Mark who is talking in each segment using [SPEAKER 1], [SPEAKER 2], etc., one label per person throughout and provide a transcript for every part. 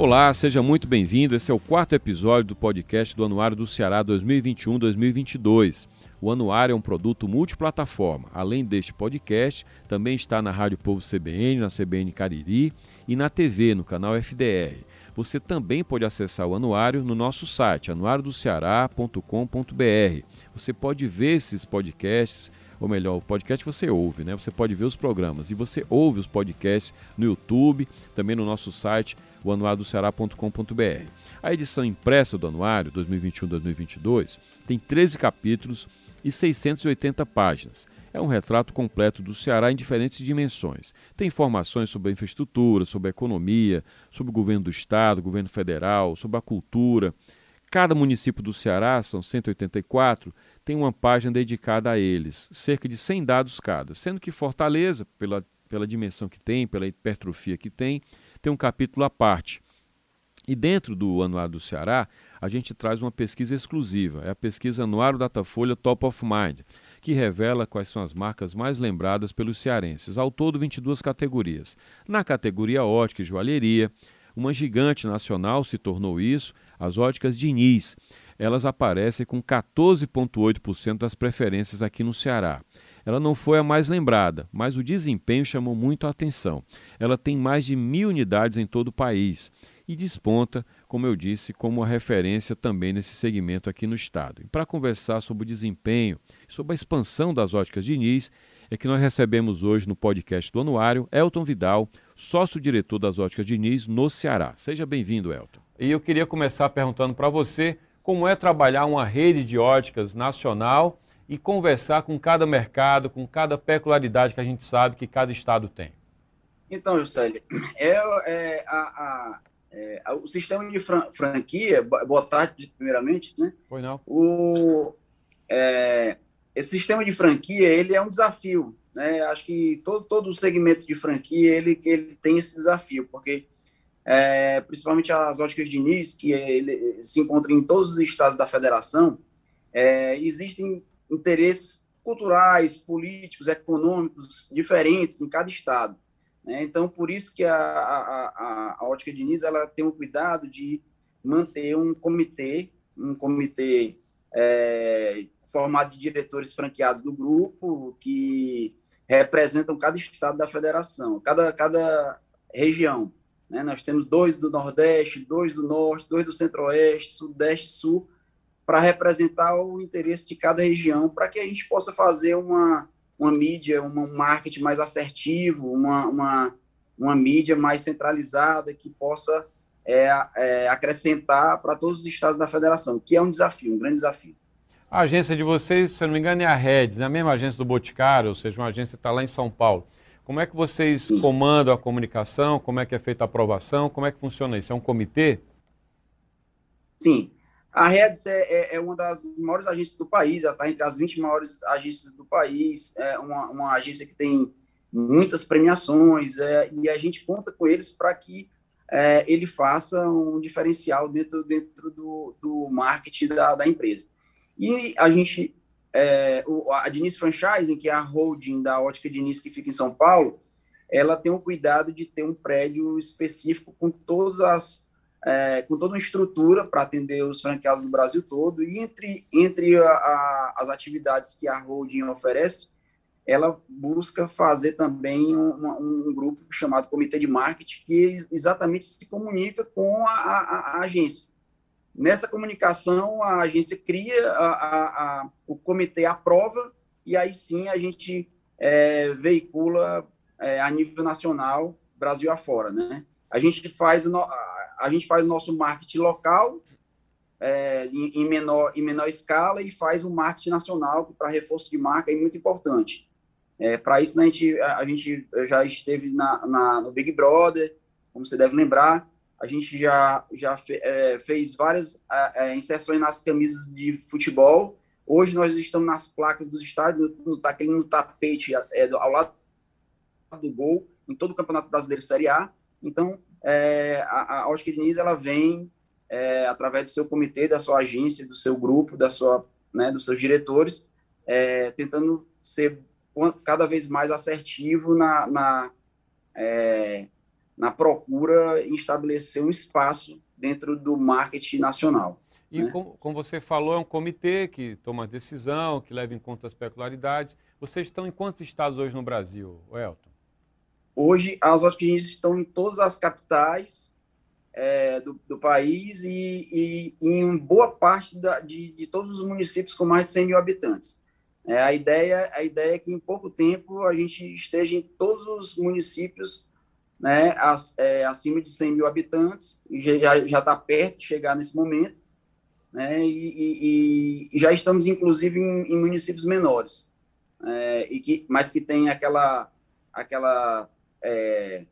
[SPEAKER 1] Olá, seja muito bem-vindo. Esse é o quarto episódio do podcast do Anuário do Ceará 2021-2022. O Anuário é um produto multiplataforma. Além deste podcast, também está na Rádio Povo CBN, na CBN Cariri e na TV, no canal FDR. Você também pode acessar o anuário no nosso site, anuariodoceará.com.br. Você pode ver esses podcasts, ou melhor, o podcast você ouve, né? Você pode ver os programas e você ouve os podcasts no YouTube, também no nosso site o anuariodoceará.com.br. A edição impressa do anuário 2021-2022 tem 13 capítulos e 680 páginas. É um retrato completo do Ceará em diferentes dimensões. Tem informações sobre a infraestrutura, sobre a economia, sobre o governo do estado, governo federal, sobre a cultura. Cada município do Ceará, são 184, tem uma página dedicada a eles, cerca de 100 dados cada, sendo que Fortaleza, pela, pela dimensão que tem, pela hipertrofia que tem, tem um capítulo à parte. E dentro do Anuário do Ceará, a gente traz uma pesquisa exclusiva. É a pesquisa Anuário Datafolha Top of Mind, que revela quais são as marcas mais lembradas pelos cearenses. Ao todo, 22 categorias. Na categoria ótica e joalheria, uma gigante nacional se tornou isso, as óticas Diniz. Elas aparecem com 14,8% das preferências aqui no Ceará. Ela não foi a mais lembrada, mas o desempenho chamou muito a atenção. Ela tem mais de mil unidades em todo o país e desponta, como eu disse, como uma referência também nesse segmento aqui no estado. E para conversar sobre o desempenho, sobre a expansão das óticas Diniz, é que nós recebemos hoje no podcast do Anuário Elton Vidal, sócio-diretor das óticas Diniz no Ceará. Seja bem-vindo, Elton. E eu queria começar perguntando para você como é trabalhar uma rede de óticas nacional e conversar com cada mercado, com cada peculiaridade que a gente sabe que cada estado tem?
[SPEAKER 2] Então, Juscelio, é, é, a, a, é, o sistema de fran, franquia, boa tarde, primeiramente, né?
[SPEAKER 1] Foi não.
[SPEAKER 2] O, é, esse sistema de franquia, ele é um desafio, né? Acho que todo, todo o segmento de franquia, ele, ele tem esse desafio, porque é, principalmente as óticas de Diniz, que ele se encontram em todos os estados da federação, é, existem interesses culturais, políticos, econômicos diferentes em cada estado. Né? Então, por isso que a, a, a, Ótica Diniz ela tem o cuidado de manter um comitê, um comitê é, formado de diretores franqueados do grupo, que representam cada estado da federação, cada, cada região. Né? Nós temos dois do Nordeste, dois do Norte, dois do Centro-Oeste, Sudeste, Sul, para representar o interesse de cada região, para que a gente possa fazer uma, uma mídia, uma, um marketing mais assertivo, uma, uma, uma mídia mais centralizada, que possa é, é, acrescentar para todos os estados da federação, que é um desafio, um grande desafio.
[SPEAKER 1] A agência de vocês, se eu não me engano, é a Reds, é a mesma agência do Boticário, ou seja, uma agência que está lá em São Paulo. Como é que vocês Sim. comandam a comunicação? Como é que é feita a aprovação? Como é que funciona isso? É um comitê?
[SPEAKER 2] Sim. A Reds é, é, é, uma das maiores agências do país, ela está entre as 20 maiores agências do país, é uma, uma agência que tem muitas premiações, é, e a gente conta com eles para que é, ele faça um diferencial dentro, dentro do, do marketing da, da empresa. E a gente, é, o, a Diniz Franchising, que é a holding da Ótica Diniz que fica em São Paulo, ela tem o cuidado de ter um prédio específico com todas as é, com toda uma estrutura para atender os franqueados do Brasil todo, e entre, entre a, a, as atividades que a holding oferece, ela busca fazer também um, grupo chamado Comitê de Marketing, que exatamente se comunica com a, a agência. Nessa comunicação, a agência cria, o comitê aprova, e aí sim a gente é, veicula é, a nível nacional, Brasil afora, né? A gente faz a gente faz o nosso marketing local é, em, menor, em menor escala e faz o marketing nacional para reforço de marca é muito importante. É, para isso, né, a, gente, a gente já esteve na, na, no Big Brother, como você deve lembrar, a gente já, já fe, é, fez várias é, inserções nas camisas de futebol. Hoje nós estamos nas placas dos estádios, no, no, no tapete é, ao lado do gol, em todo o Campeonato Brasileiro Série A. Então, é, a, a Oscar Diniz ela vem é, através do seu comitê, da sua agência, do seu grupo, da sua, né, dos seus diretores, é, tentando ser cada vez mais assertivo na, na, é, na procura em estabelecer um espaço dentro do marketing nacional.
[SPEAKER 1] E né? como, como, você falou, é um comitê que toma decisão, que leva em conta as peculiaridades. Vocês estão em quantos estados hoje no Brasil, Elton?
[SPEAKER 2] Hoje, as óticas estão em todas as capitais é, do, do, país e, e, e, em boa parte da, de, de, todos os municípios com mais de 100 mil habitantes. É, a, ideia, a ideia é que em pouco tempo a gente esteja em todos os municípios né, as, é, acima de 100 mil habitantes, e já está perto de chegar nesse momento, né, e, e, e já estamos, inclusive, em, em municípios menores, é, e que, mas que tem aquela, aquela, é,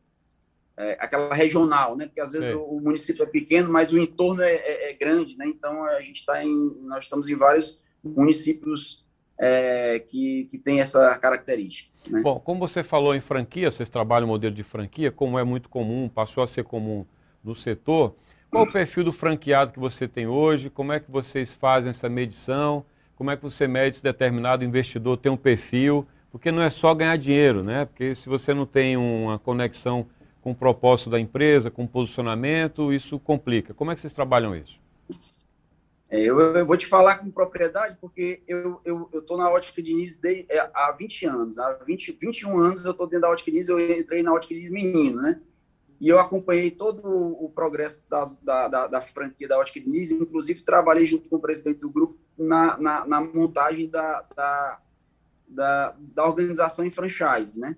[SPEAKER 2] é aquela regional, né, porque às vezes o, o, município é pequeno, mas o entorno é, é, é grande, né, então a gente está em, nós estamos em vários municípios é, que, que tem essa característica. Né?
[SPEAKER 1] Bom, como você falou em franquia, vocês trabalham o modelo de franquia, como é muito comum, passou a ser comum no setor. Qual o perfil do franqueado que você tem hoje? Como é que vocês fazem essa medição? Como é que você mede se determinado investidor tem um perfil? Porque não é só ganhar dinheiro, né? Porque se você não tem uma conexão com o propósito da empresa, com o posicionamento, isso complica. Como é que vocês trabalham isso?
[SPEAKER 2] É, eu, eu, vou te falar com propriedade, porque eu estou eu, eu na Ótica Diniz de, é, há 20 anos. Há 20, 21 anos eu estou dentro da Ótica Diniz, eu entrei na Ótica Diniz menino, né? E eu acompanhei todo o, progresso das, da, da, da, franquia da Ótica Diniz, inclusive trabalhei junto com o presidente do grupo na, na, na montagem da, da, da, da, organização em franchise, né?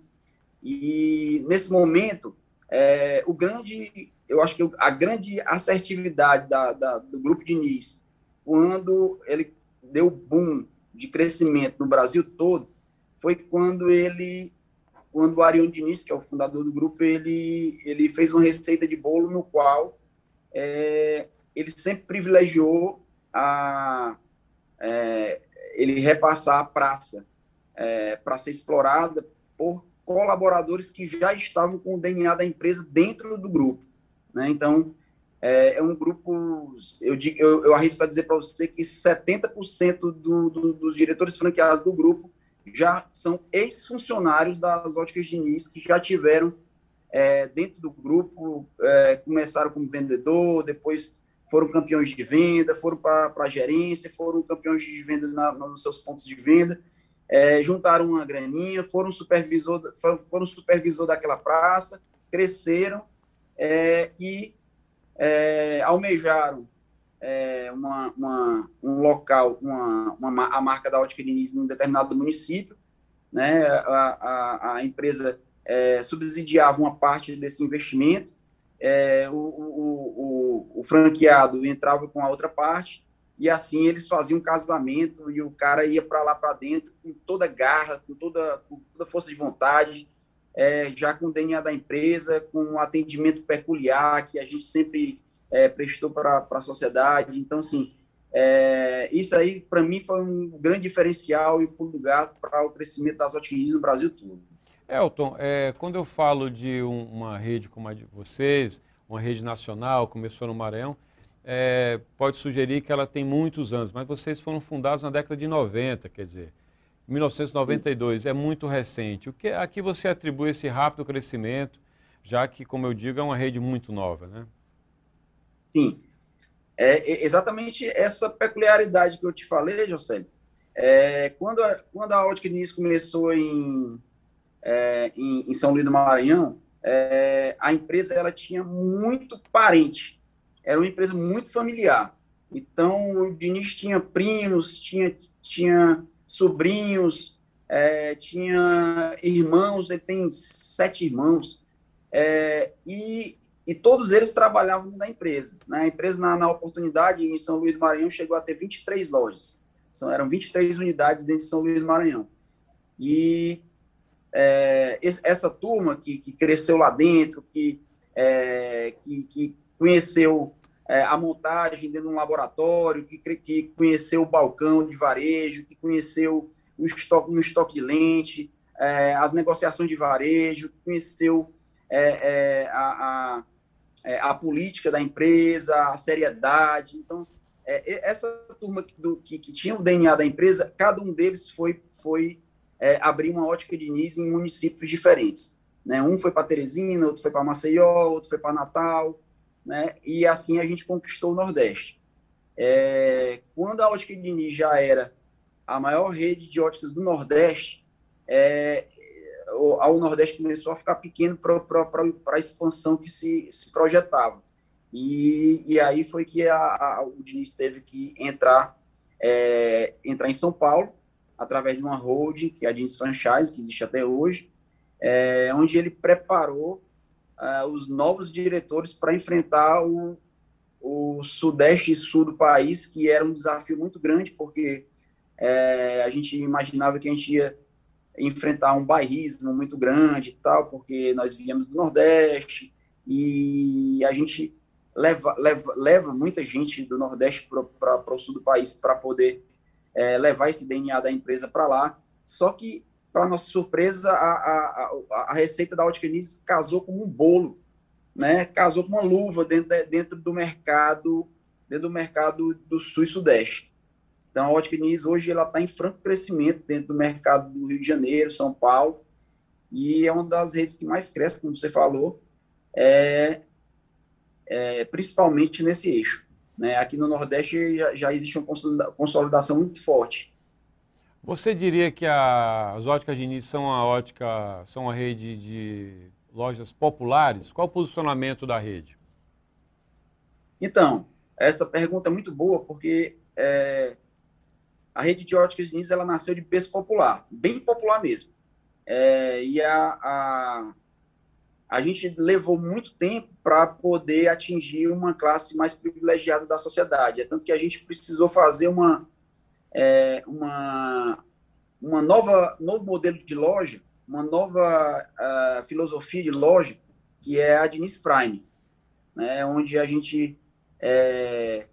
[SPEAKER 2] E nesse momento, é, o grande, eu acho que a grande assertividade da, da, do grupo Diniz quando ele deu boom de crescimento no Brasil todo, foi quando ele, quando o Arion Diniz, que é o fundador do grupo, ele, ele fez uma receita de bolo no qual é, ele sempre privilegiou a, é, ele repassar a praça é, para ser explorada por colaboradores que já estavam com o DNA da empresa dentro do grupo. Né? Então, é, é um grupo, eu, digo, eu, eu arrisco a dizer para você que 70% do, do, dos diretores franqueados do grupo já são ex-funcionários das óticas Diniz que já tiveram é, dentro do grupo, é, começaram como vendedor, depois foram campeões de venda, foram para a gerência, foram campeões de venda na, nos seus pontos de venda, é, juntaram uma graninha, foram supervisor, foram supervisor daquela praça, cresceram é, e é, almejaram é, uma, uma, um local, uma, uma, a marca da Ótica Diniz em um determinado município, né, a, a, a empresa é, subsidiava uma parte desse investimento, é, o, o, o, o, franqueado entrava com a outra parte, e assim eles faziam um casamento, e o cara ia para lá para dentro com toda garra, com toda, com toda força de vontade, é, já com o DNA da empresa, com um atendimento peculiar que a gente sempre é, prestou para a sociedade. Então, assim, é, isso aí, para mim, foi um grande diferencial e um gato para o crescimento das OTIs no Brasil todo.
[SPEAKER 1] Elton, é, quando eu falo de um, uma rede como a de vocês, uma rede nacional, começou no Maranhão, é, pode sugerir que ela tem muitos anos, mas vocês foram fundados na década de 90, quer dizer, 1992, é muito recente. O que a que você atribui esse rápido crescimento, já que, como eu digo, é uma rede muito nova, né?
[SPEAKER 2] Sim. É exatamente essa peculiaridade que eu te falei, José. É, quando, a, quando a Ótica Diniz começou em, é, em, em, São Luís do Maranhão, é, a empresa ela tinha muito parente. Era uma empresa muito familiar. Então, o Diniz tinha primos, tinha, tinha sobrinhos, é, tinha irmãos, ele tem sete irmãos, é, e, e todos eles trabalhavam na empresa. Né? A empresa, na, na oportunidade, em São Luís do Maranhão, chegou a ter 23 lojas. São, eram 23 unidades dentro de São Luís do Maranhão. E é, essa turma que, que, cresceu lá dentro, que, é, que, que conheceu é, a montagem dentro de um laboratório, que, que conheceu o balcão de varejo, que conheceu o estoque, no estoque de lente, é, as negociações de varejo, que conheceu é, é a, a, é, a, política da empresa, a seriedade. Então, é, essa turma que, do, que, que, tinha o DNA da empresa, cada um deles foi, foi abrir uma ótica de Diniz em municípios diferentes. Né? Um foi para Teresina, outro foi para Maceió, outro foi para Natal, né? E assim a gente conquistou o Nordeste. É, quando a Ótica Diniz já era a maior rede de óticas do Nordeste, é, o, o Nordeste começou a ficar pequeno para a expansão que se, se projetava. E, e aí foi que a, a, o Diniz teve que entrar, é, entrar em São Paulo, através de uma holding, que é a Diniz Franchise, que existe até hoje, é, onde ele preparou uh, os novos diretores para enfrentar o, o sudeste e sul do país, que era um desafio muito grande, porque é, a gente imaginava que a gente ia enfrentar um bairrismo muito grande e tal, porque nós viemos do Nordeste e a gente leva, leva, leva muita gente do Nordeste para o sul do país para poder é, levar esse DNA da empresa para lá. Só que, para nossa surpresa, a, a, a, receita da Ótica casou como um bolo, né? casou com uma luva dentro, dentro do mercado dentro do mercado do sul e sudeste. Então, a Diniz hoje ela está em franco crescimento dentro do mercado do Rio de Janeiro, São Paulo, e é uma das redes que mais cresce, como você falou, é, é principalmente nesse eixo. Né? Aqui no Nordeste já, já existe uma consolidação muito forte.
[SPEAKER 1] Você diria que a, as óticas Diniz são uma ótica, são uma rede de lojas populares? Qual o posicionamento da rede?
[SPEAKER 2] Então, essa pergunta é muito boa, porque é, a rede de óticas Diniz ela nasceu de peso popular, bem popular mesmo. É, e a, a, a gente levou muito tempo para poder atingir uma classe mais privilegiada da sociedade. É tanto que a gente precisou fazer uma, é, uma, uma nova novo modelo de loja, uma nova uh, filosofia de loja, que é a Diniz Prime, né, onde a gente é,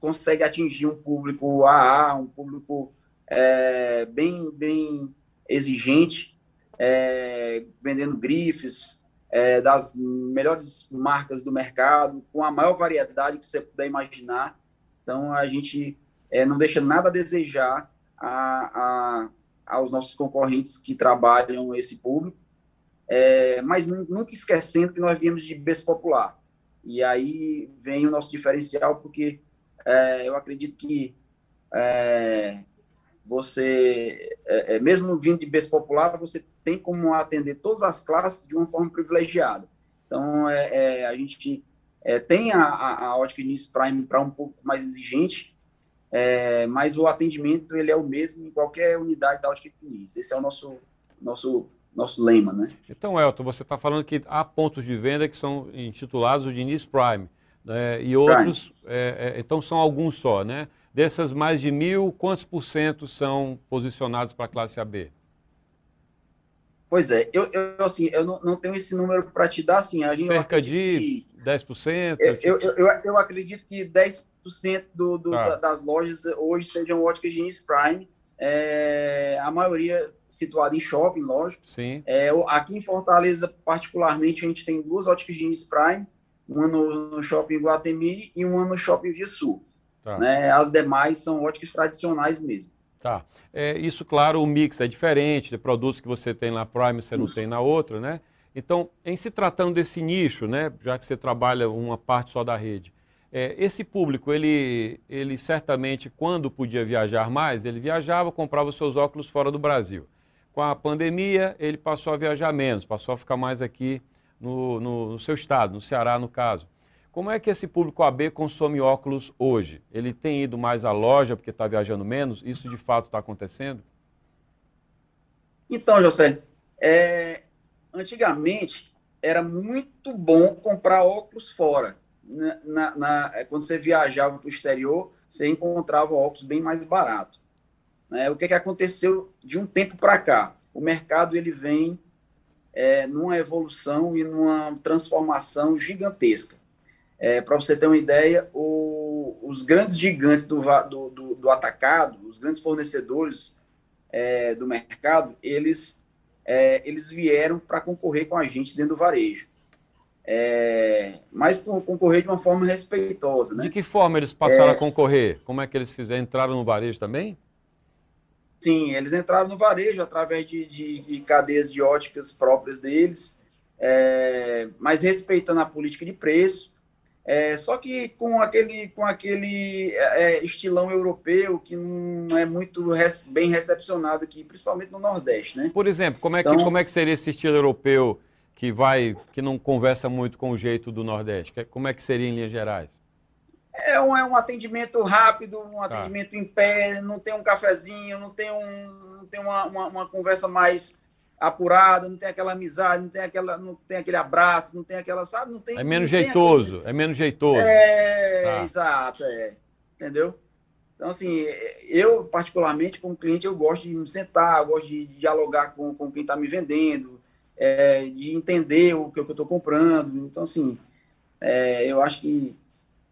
[SPEAKER 2] consegue atingir um público AA, um público é, bem, bem exigente, é, vendendo grifes é, das melhores marcas do mercado, com a maior variedade que você puder imaginar. Então, a gente é, não deixa nada a desejar a, a, aos nossos concorrentes que trabalham esse público, é, mas nunca esquecendo que nós viemos de berço popular. E aí vem o nosso diferencial, porque é, eu acredito que é, você, é, é, mesmo vindo de berço popular, você tem como atender todas as classes de uma forma privilegiada. Então, é, a gente tem a, a, a Ótica Prime para um pouco mais exigente, mas o atendimento ele é o mesmo em qualquer unidade da Ótica Início. Esse é o nosso, nosso, nosso lema, né?
[SPEAKER 1] Então, Elton, você está falando que há pontos de venda que são intitulados de Início Prime né? e outros, é, é, então são alguns só, né? Dessas mais de mil, quantos por cento são posicionados para a classe AB?
[SPEAKER 2] Pois é, eu, eu assim, eu não, não tenho esse número para te dar, assim.
[SPEAKER 1] Cerca de que, 10%?
[SPEAKER 2] Eu, eu, eu, eu, acredito que 10% do, do tá. das lojas hoje sejam óticas Genius Prime, é, a maioria situada em shopping, lógico.
[SPEAKER 1] Sim.
[SPEAKER 2] É, aqui em Fortaleza, particularmente, a gente tem duas óticas Genius Prime, uma no, no shopping Guatemi e uma no shopping Via Sul. Tá. Né? As demais são óticas tradicionais mesmo.
[SPEAKER 1] Tá. É, isso, claro, o mix é diferente, de produtos que você tem na Prime você isso. não tem na outra, né? Então, em se tratando desse nicho, né, já que você trabalha uma parte só da rede, esse público, ele, ele certamente, quando podia viajar mais, ele viajava, comprava os seus óculos fora do Brasil. Com a pandemia, ele passou a viajar menos, passou a ficar mais aqui no, no, no seu estado, no Ceará, no caso. Como é que esse público AB consome óculos hoje? Ele tem ido mais à loja porque está viajando menos? Isso de fato está acontecendo?
[SPEAKER 2] Então, José, é, antigamente era muito bom comprar óculos fora. Na, na, é, quando você viajava para o exterior, você encontrava óculos bem mais barato. Né? O que, que aconteceu de um tempo para cá? O mercado ele vem é, numa evolução e numa transformação gigantesca. É, Para você ter uma ideia, o, os grandes gigantes do, do, do, do, atacado, os grandes fornecedores é, do mercado, eles, é, eles vieram para concorrer com a gente dentro do varejo. É, mas concorrer de uma forma respeitosa. Né?
[SPEAKER 1] De que forma eles passaram a é. concorrer? Como é que eles fizeram? Entraram no varejo também?
[SPEAKER 2] Sim, eles entraram no varejo através de, de, de cadeias de óticas próprias deles é, mas respeitando a política de preço, é, só que com aquele, com aquele é, estilão europeu que não é muito res, bem recepcionado aqui, principalmente no Nordeste, né?
[SPEAKER 1] Por exemplo, como é, que, então, como é que seria esse estilo europeu que vai, que não conversa muito com o jeito do Nordeste? Como é que seria em linhas gerais?
[SPEAKER 2] É um, é um atendimento rápido, um tá. atendimento em pé, não tem um cafezinho, não tem, um, não tem uma, uma, uma conversa mais apurada, não tem aquela amizade, não tem aquela, não tem aquele abraço, não tem aquela, sabe, não tem.
[SPEAKER 1] É menos jeitoso, aquele... é menos jeitoso.
[SPEAKER 2] É, tá. exato, é. Entendeu? Então, assim, eu, particularmente, como cliente, eu gosto de me sentar, eu gosto de dialogar com, com quem está me vendendo, é, de entender o que eu estou comprando. Então, assim, é, eu acho que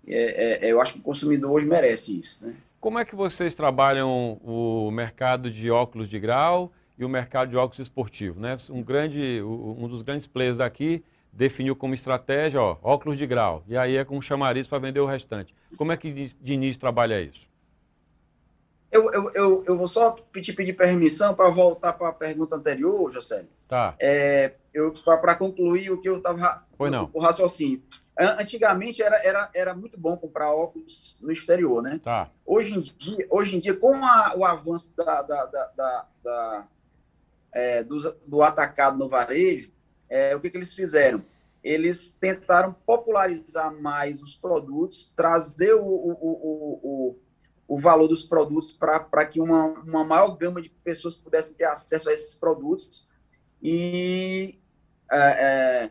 [SPEAKER 2] é, é, eu acho que o consumidor hoje merece isso. Né?
[SPEAKER 1] Como é que vocês trabalham o mercado de óculos de grau e o mercado de óculos esportivo? Né? Um, grande, um dos grandes players daqui definiu como estratégia ó, óculos de grau, e aí é com chamariz para vender o restante. Como é que Diniz trabalha isso?
[SPEAKER 2] Eu, eu, eu, eu vou só te pedir permissão para voltar para a pergunta anterior, José.
[SPEAKER 1] Tá.
[SPEAKER 2] É, para concluir o que eu estava. O raciocínio. Antigamente era, era, era muito bom comprar óculos no exterior, né?
[SPEAKER 1] Tá.
[SPEAKER 2] Hoje em dia, hoje em dia com a, o avanço da, da, da, da, da é, do, do, atacado no varejo, é, o que, que eles fizeram? Eles tentaram popularizar mais os produtos, trazer o, o, o, o, o valor dos produtos para que uma, uma maior gama de pessoas pudessem ter acesso a esses produtos. E é, é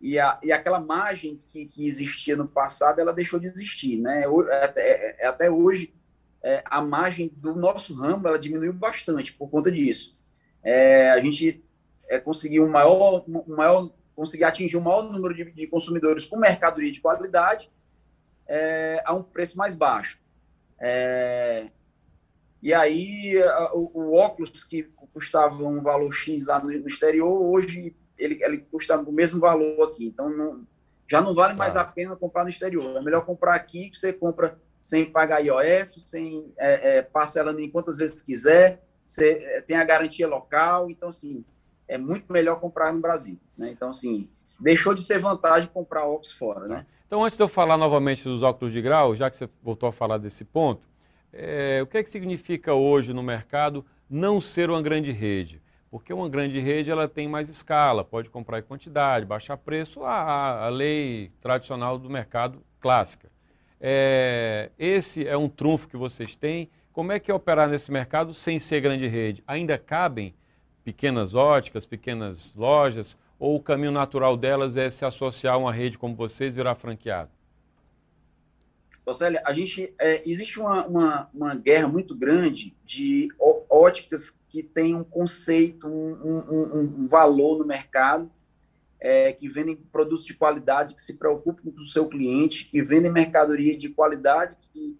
[SPEAKER 2] e, a, e aquela margem que, que existia no passado, ela deixou de existir, né? Até, é, é, até hoje, é, a margem do nosso ramo, ela diminuiu bastante por conta disso. É, a gente conseguiu um maior, um maior, conseguir atingir um maior número de, de consumidores com mercadoria de qualidade a um preço mais baixo. É, e aí, o, o, óculos que custava um valor X lá no, no exterior, hoje ele, ele custa o mesmo valor aqui. Então, não, já não vale mais tá. a pena comprar no exterior. É melhor comprar aqui, que você compra sem pagar IOF, sem é, é, parcelando em quantas vezes quiser, você é, tem a garantia local. Então, assim, é muito melhor comprar no Brasil. Né? Então, assim, deixou de ser vantagem comprar óculos fora, né?
[SPEAKER 1] Então, antes de eu falar novamente dos óculos de grau, já que você voltou a falar desse ponto, é, o que é que significa hoje no mercado não ser uma grande rede? Porque uma grande rede ela tem mais escala, pode comprar em quantidade, baixar preço, a, a lei tradicional do mercado clássica. É, esse é um trunfo que vocês têm. Como é que é operar nesse mercado sem ser grande rede? Ainda cabem pequenas óticas, pequenas lojas, ou o caminho natural delas é se associar a uma rede como vocês virar franqueado?
[SPEAKER 2] Célia, a gente é, existe uma, uma, uma, guerra muito grande de óticas que têm um conceito, um, um, um valor no mercado, é, que vendem produtos de qualidade, que se preocupam com o seu cliente, que vendem mercadoria de qualidade que,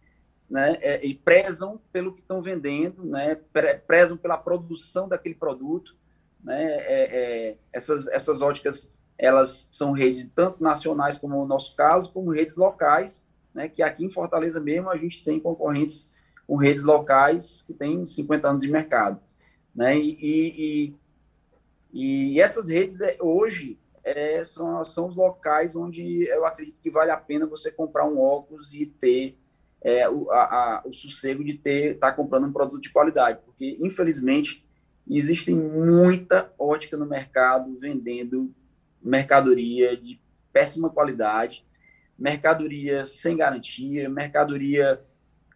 [SPEAKER 2] né, é, e prezam pelo que estão vendendo, né, prezam pela produção daquele produto. Né, é, é, essas, essas óticas elas são redes tanto nacionais, como no nosso caso, como redes locais, né, que aqui em Fortaleza mesmo a gente tem concorrentes com redes locais que têm 50 anos de mercado. Né, e, e, e, e essessas redes é, hoje é, são, são os locais onde eu acredito que vale a pena você comprar um óculos e ter é, o, a, a, o sossego de ter estar tá comprando um produto de qualidade, porque infelizmente existe muita ótica no mercado vendendo mercadoria de péssima qualidade mercadoria sem garantia, mercadoria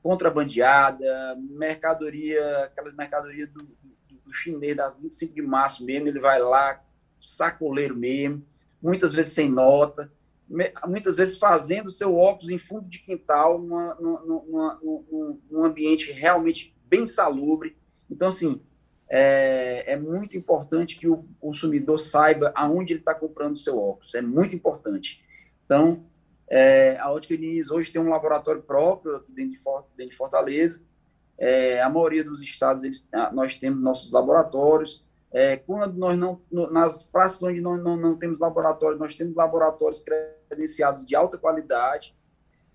[SPEAKER 2] contrabandeada, mercadoria, aquela mercadoria do, do, do chinês da 25 de março mesmo, ele vai lá, sacoleiro mesmo, muitas vezes sem nota, muitas vezes fazendo seu óculos em fundo de quintal, numa, num ambiente realmente bem salubre. Então, assim, é, é muito importante que o consumidor saiba aonde ele está comprando o seu óculos, é muito importante. Então, é, a Ótica Diniz hoje tem um laboratório próprio aqui dentro de Fortaleza. É, a maioria dos estados eles, ah, nós temos nossos laboratórios. É, quando nós não, nas praças onde nós não, não temos laboratório, nós temos laboratórios credenciados de alta qualidade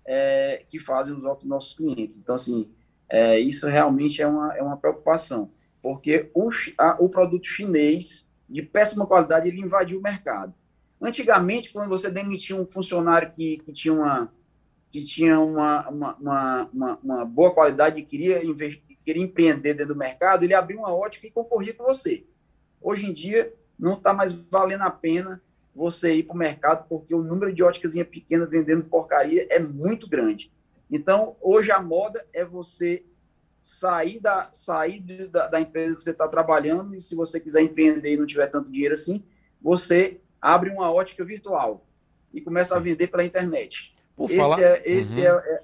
[SPEAKER 2] é, que fazem os óculos dos nossos clientes. Então, assim, é, isso realmente é uma, é uma preocupação, porque o, a, o produto chinês de péssima qualidade, ele invadiu o mercado. Antigamente, quando você demitia um funcionário que, que tinha, uma, que tinha uma, uma, uma, uma boa qualidade e queria, investir, queria empreender dentro do mercado, ele abria uma ótica e concorria com você. Hoje em dia, não está mais valendo a pena você ir para o mercado, porque o número de óticas pequena vendendo porcaria é muito grande. Então, hoje a moda é você sair da, sair da, da empresa que você está trabalhando e se você quiser empreender e não tiver tanto dinheiro assim, você abre uma ótica virtual e começa a vender pela internet. Por esse falar... é, esse, uhum. é, é,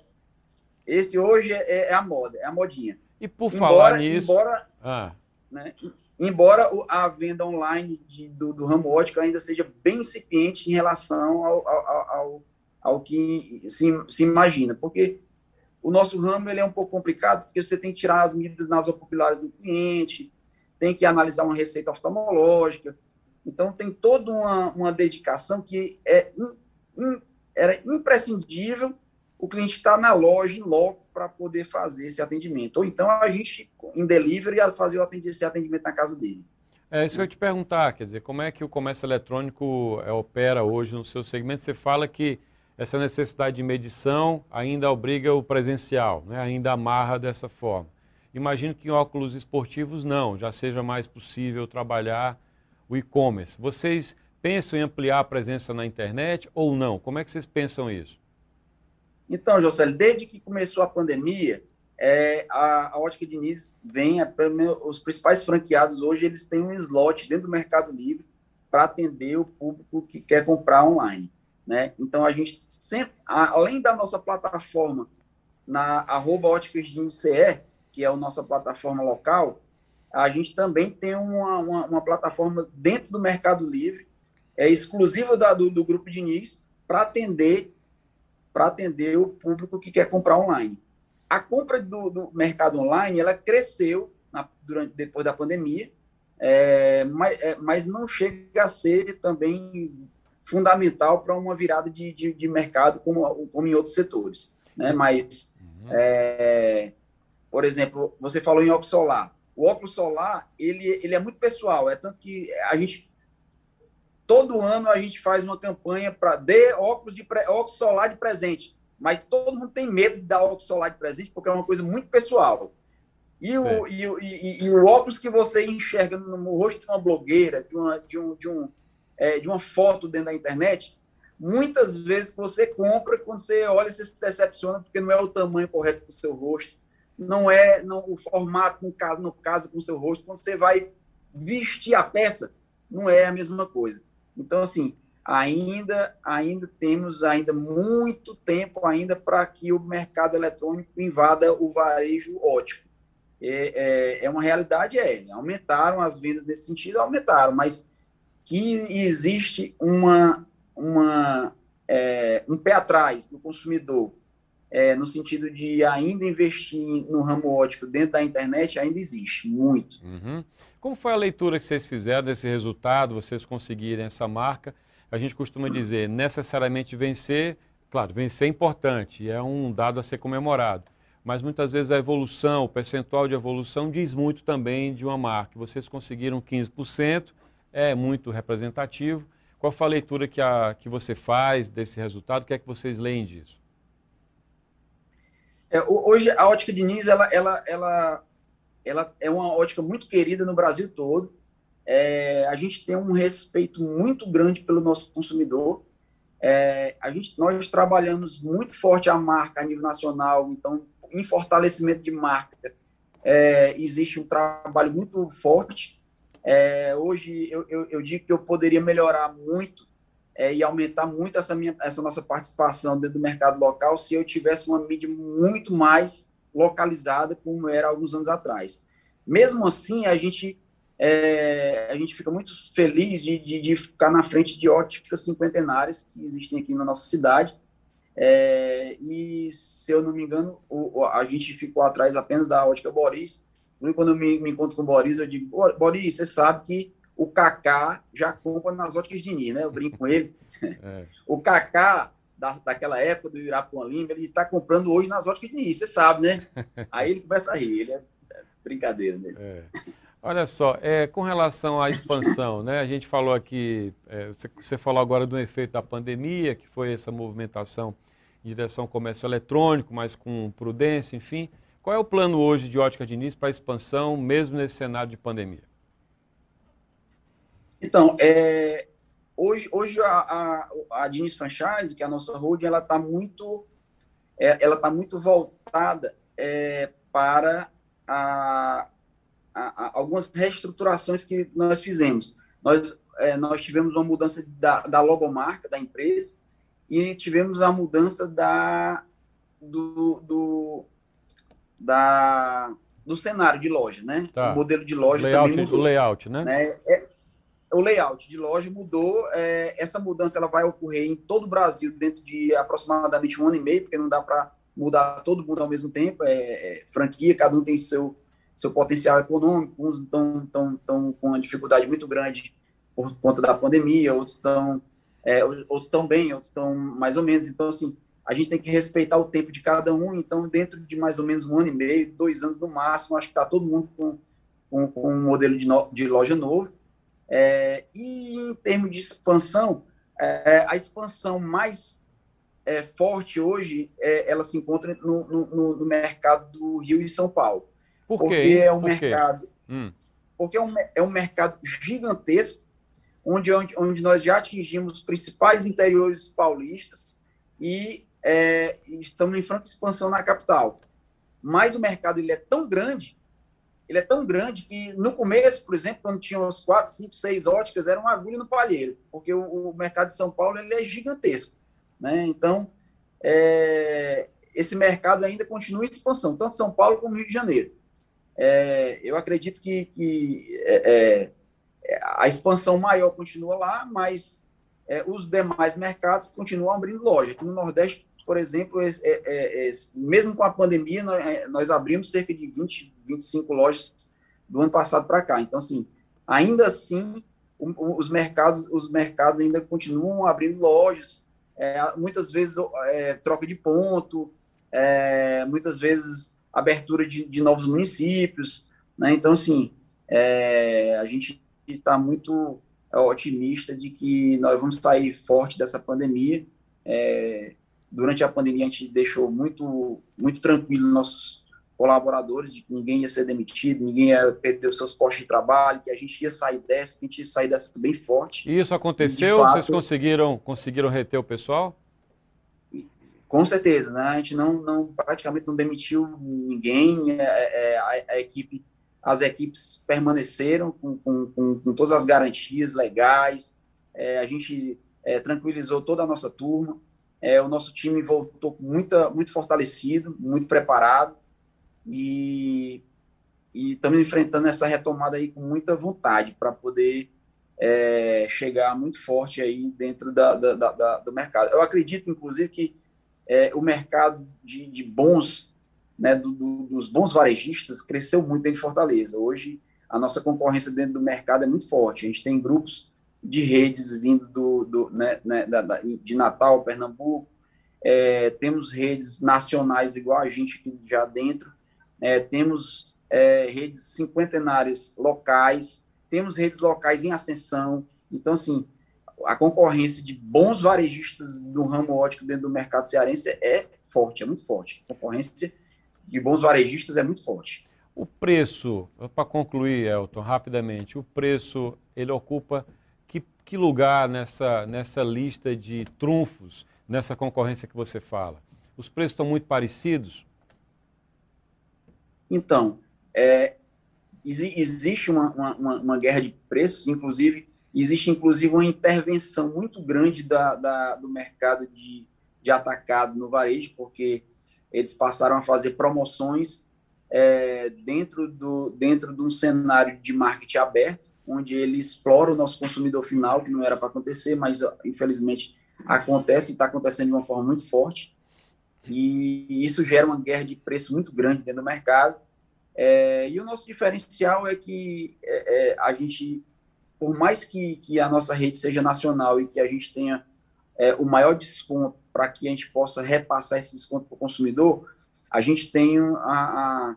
[SPEAKER 2] esse hoje é, é, a moda, é a modinha.
[SPEAKER 1] E por embora, falar nisso...
[SPEAKER 2] Embora, ah. né, embora a venda online de, do, do ramo ótico ainda seja bem incipiente em relação ao, ao, ao, ao que se, se imagina, porque o nosso ramo ele é um pouco complicado, porque você tem que tirar as medidas nasopupulares do cliente, tem que analisar uma receita oftalmológica. Então, tem toda uma, uma dedicação que é in, in, era imprescindível o cliente estar na loja, em loco, para poder fazer esse atendimento. Ou então, a gente, em delivery, fazer esse atendimento na casa dele.
[SPEAKER 1] É isso que eu ia te perguntar, quer dizer, como é que o comércio eletrônico é, opera hoje no seu segmento? Você fala que essa necessidade de medição ainda obriga o presencial, né? ainda amarra dessa forma. Imagino que em óculos esportivos não, já seja mais possível trabalhar o e-commerce. Vocês pensam em ampliar a presença na internet ou não? Como é que vocês pensam isso?
[SPEAKER 2] Então, José, desde que começou a pandemia, é, a, a Ótica Diniz vem, a, os principais franqueados hoje, eles têm um slot dentro do Mercado Livre para atender o público que quer comprar online. Né? Então, a gente sempre, além da nossa plataforma na arroba óticas de ICE, que é a nossa plataforma local, a gente também tem uma, uma, uma plataforma dentro do Mercado Livre, é exclusiva da, do, do Grupo Diniz, para atender para atender o público que quer comprar online. A compra do, do mercado online ela cresceu na, durante depois da pandemia, é, mas, é, mas não chega a ser também fundamental para uma virada de, de, de, mercado como, como em outros setores. Né? Mas, uhum. é, por exemplo, você falou em óculos solar. O óculos solar, ele, ele é muito pessoal, é tanto que a gente, todo ano a gente faz uma campanha para dê óculos, de, óculos solar de presente, mas todo mundo tem medo de dar óculos solar de presente porque é uma coisa muito pessoal. E o, e, e, e, o óculos que você enxerga no rosto de uma blogueira, de, uma, de, um, de um é, de uma foto dentro da internet, muitas vezes você compra, quando você olha, você se decepciona, porque não é o tamanho correto para o seu rosto, não é não, o formato no caso, no caso com o seu rosto, quando você vai vestir a peça, não é a mesma coisa. Então, assim, ainda ainda temos ainda muito tempo ainda para que o mercado eletrônico invada o varejo ótico. É, é, é, uma realidade, é. Aumentaram as vendas nesse sentido, aumentaram, mas que existe uma, uma, é, um pé atrás do consumidor, é, no sentido de ainda investir no ramo ótico dentro da internet, ainda existe, muito.
[SPEAKER 1] Uhum. Como foi a leitura que vocês fizeram desse resultado, vocês conseguirem essa marca? A gente costuma dizer, necessariamente vencer, claro, vencer é importante, é um dado a ser comemorado, mas muitas vezes a evolução, o percentual de evolução diz muito também de uma marca. Vocês conseguiram 15%, é muito representativo. Qual foi a leitura que, a, que você faz desse resultado? O que é que vocês leem disso?
[SPEAKER 2] É, hoje, a ótica Diniz ela, ela, ela, ela é uma ótica muito querida no Brasil todo. É, a gente tem um respeito muito grande pelo nosso consumidor. É, a gente, nós trabalhamos muito forte a marca a nível nacional, então, em fortalecimento de marca, é, existe um trabalho muito forte. É, hoje eu, eu, eu, digo que eu poderia melhorar muito é, e aumentar muito essa, minha, essa nossa participação dentro do mercado local se eu tivesse uma mídia muito mais localizada como era alguns anos atrás. Mesmo assim, a gente, é, a gente fica muito feliz de, de, de, ficar na frente de óticas cinquentenárias que existem aqui na nossa cidade. É, e, se eu não me engano, o, a gente ficou atrás apenas da ótica Boris, quando eu me, me encontro com o Boris, eu digo, Boris, você sabe que o Kaká já compra nas óticas de Nir, né? Eu brinco com ele. É. O Kaká, da, daquela época do Irapuã Lima, ele está comprando hoje nas óticas de Nir, você sabe, né? Aí ele começa a rir, ele é, é brincadeira dele. É.
[SPEAKER 1] Olha só, é, com relação à expansão, né, a gente falou aqui, é, você, você, falou agora do efeito da pandemia, que foi essa movimentação em direção ao comércio eletrônico, mas com prudência, enfim. Qual é o plano hoje de Ótica Diniz para a expansão, mesmo nesse cenário de pandemia?
[SPEAKER 2] Então, é, hoje, hoje a, a, a Diniz Franchise, que é a nossa holding, ela está muito, é, ela tá muito voltada é, para a, a, algumas reestruturações que nós fizemos. Nós, é, nós tivemos uma mudança da, da logomarca da empresa e tivemos a mudança da, do, do, da, do cenário de loja, né?
[SPEAKER 1] Tá.
[SPEAKER 2] O modelo de loja
[SPEAKER 1] layout,
[SPEAKER 2] também mudou.
[SPEAKER 1] O layout, né?
[SPEAKER 2] né? É, o layout de loja mudou. É, essa mudança ela vai ocorrer em todo o Brasil dentro de aproximadamente um ano e meio, porque não dá para mudar todo mundo ao mesmo tempo. É, é, franquia, cada um tem seu seu potencial econômico, uns estão tão, tão com uma dificuldade muito grande por conta da pandemia, outros estão é, outros estão bem, outros estão mais ou menos. Então, assim, a gente tem que respeitar o tempo de cada um. Então, dentro de mais ou menos um ano e meio, dois anos no máximo, acho que está todo mundo com, com, com, um modelo de, no, de loja novo. É, e em termos de expansão, é, a expansão mais é, forte hoje, é, ela se encontra no, no, no mercado do Rio e São Paulo.
[SPEAKER 1] Por
[SPEAKER 2] porque
[SPEAKER 1] quê?
[SPEAKER 2] é um
[SPEAKER 1] Por
[SPEAKER 2] mercado,
[SPEAKER 1] hum.
[SPEAKER 2] porque é um, é um mercado gigantesco, onde, onde, onde nós já atingimos os principais interiores paulistas e é, estamos em franca expansão na capital. Mas o mercado ele é tão grande, ele é tão grande que no começo, por exemplo, quando tinha uns quatro, cinco, seis óticas, era uma agulha no palheiro, porque o, o mercado de São Paulo ele é gigantesco, né? Então, é, esse mercado ainda continua em expansão, tanto São Paulo como Rio de Janeiro. É, eu acredito que, que é, é, a expansão maior continua lá, mas é, os demais mercados continuam abrindo loja. Aqui no Nordeste, por exemplo, é, é, mesmo com a pandemia, nós, nós, abrimos cerca de 20, 25 lojas do ano passado para cá. Então, assim, ainda assim, o, os, mercados, os mercados ainda continuam abrindo lojas, muitas vezes troca de ponto, muitas vezes abertura de, de novos municípios, né? Então, assim, é, a gente está muito otimista de que nós vamos sair forte dessa pandemia. É, durante a pandemia, a gente deixou muito, muito tranquilo nossos colaboradores de que ninguém ia ser demitido, ninguém ia perder os seus postos de trabalho, que a gente ia sair dessa, que a gente ia sair dessa bem forte.
[SPEAKER 1] E isso aconteceu? Fato, Vocês conseguiram, conseguiram reter o pessoal?
[SPEAKER 2] Com certeza, né? A gente não, não praticamente não demitiu ninguém, é, é, a, a, equipe, as equipes permaneceram com, com, com, com todas as garantias legais, é, a gente é, tranquilizou toda a nossa turma, é, o nosso time voltou muita, muito fortalecido, muito preparado e, estamos enfrentando essa retomada aí com muita vontade para poder é, chegar muito forte aí dentro da, da, da, do mercado. Eu acredito, inclusive, que é, o mercado de, de bons, né, do, do, dos bons varejistas cresceu muito dentro de Fortaleza. Hoje, a nossa concorrência dentro do mercado é muito forte. A gente tem grupos de redes vindo do, do né, né, da, da, de Natal, Pernambuco, é, temos redes nacionais igual a gente aqui já dentro, é, temos é, redes cinquentenárias locais, temos redes locais em ascensão. Então, assim, a concorrência de bons varejistas do ramo ótico dentro do mercado cearense é forte, é muito forte. A concorrência de bons varejistas é muito forte.
[SPEAKER 1] O preço, para concluir, Elton, rapidamente, o preço ele ocupa que, que lugar nessa, nessa lista de trunfos, nessa concorrência que você fala? Os preços estão muito parecidos?
[SPEAKER 2] Então, é, existe uma, uma, uma guerra de preços, inclusive Existe, inclusive, uma intervenção muito grande da, da, do mercado de, de atacado no varejo, porque eles passaram a fazer promoções é, dentro, do, dentro de um cenário de marketing aberto, onde ele explora o nosso consumidor final, que não era para acontecer, mas infelizmente acontece e está acontecendo de uma forma muito forte. E isso gera uma guerra de preço muito grande dentro do mercado. É, e o nosso diferencial é que é, é a gente por mais que, que a nossa rede seja nacional e que a gente tenha é, o maior desconto para que a gente possa repassar esse desconto para o consumidor, a gente tem a, a,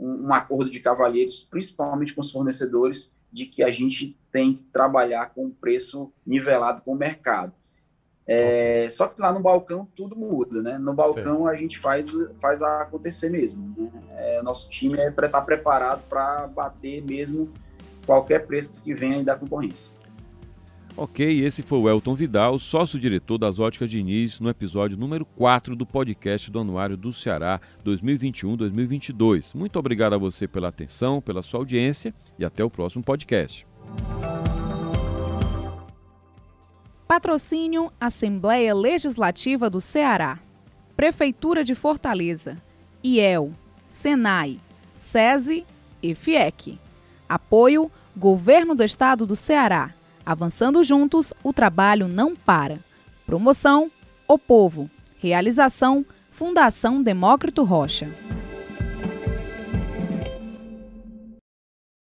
[SPEAKER 2] um, um acordo de cavalheiros, principalmente com os fornecedores, de que a gente tem que trabalhar com um preço nivelado com o mercado. É, só que lá no balcão tudo muda, né? No balcão a gente faz, faz acontecer mesmo. Né? É, nosso time é para estar tá preparado para bater mesmo qualquer preço que venha da concorrência.
[SPEAKER 1] Ok, esse foi o Elton Vidal, sócio-diretor das Óticas Diniz, no episódio número 4 do podcast do Anuário do Ceará 2021-2022. Muito obrigado a você pela atenção, pela sua audiência e até o próximo podcast.
[SPEAKER 3] Patrocínio Assembleia Legislativa do Ceará, Prefeitura de Fortaleza, IEL, SENAI, SESI e FIEC. Apoio Governo do Estado do Ceará. Avançando juntos, o trabalho não para. Promoção: O Povo. Realização: Fundação Demócrito Rocha.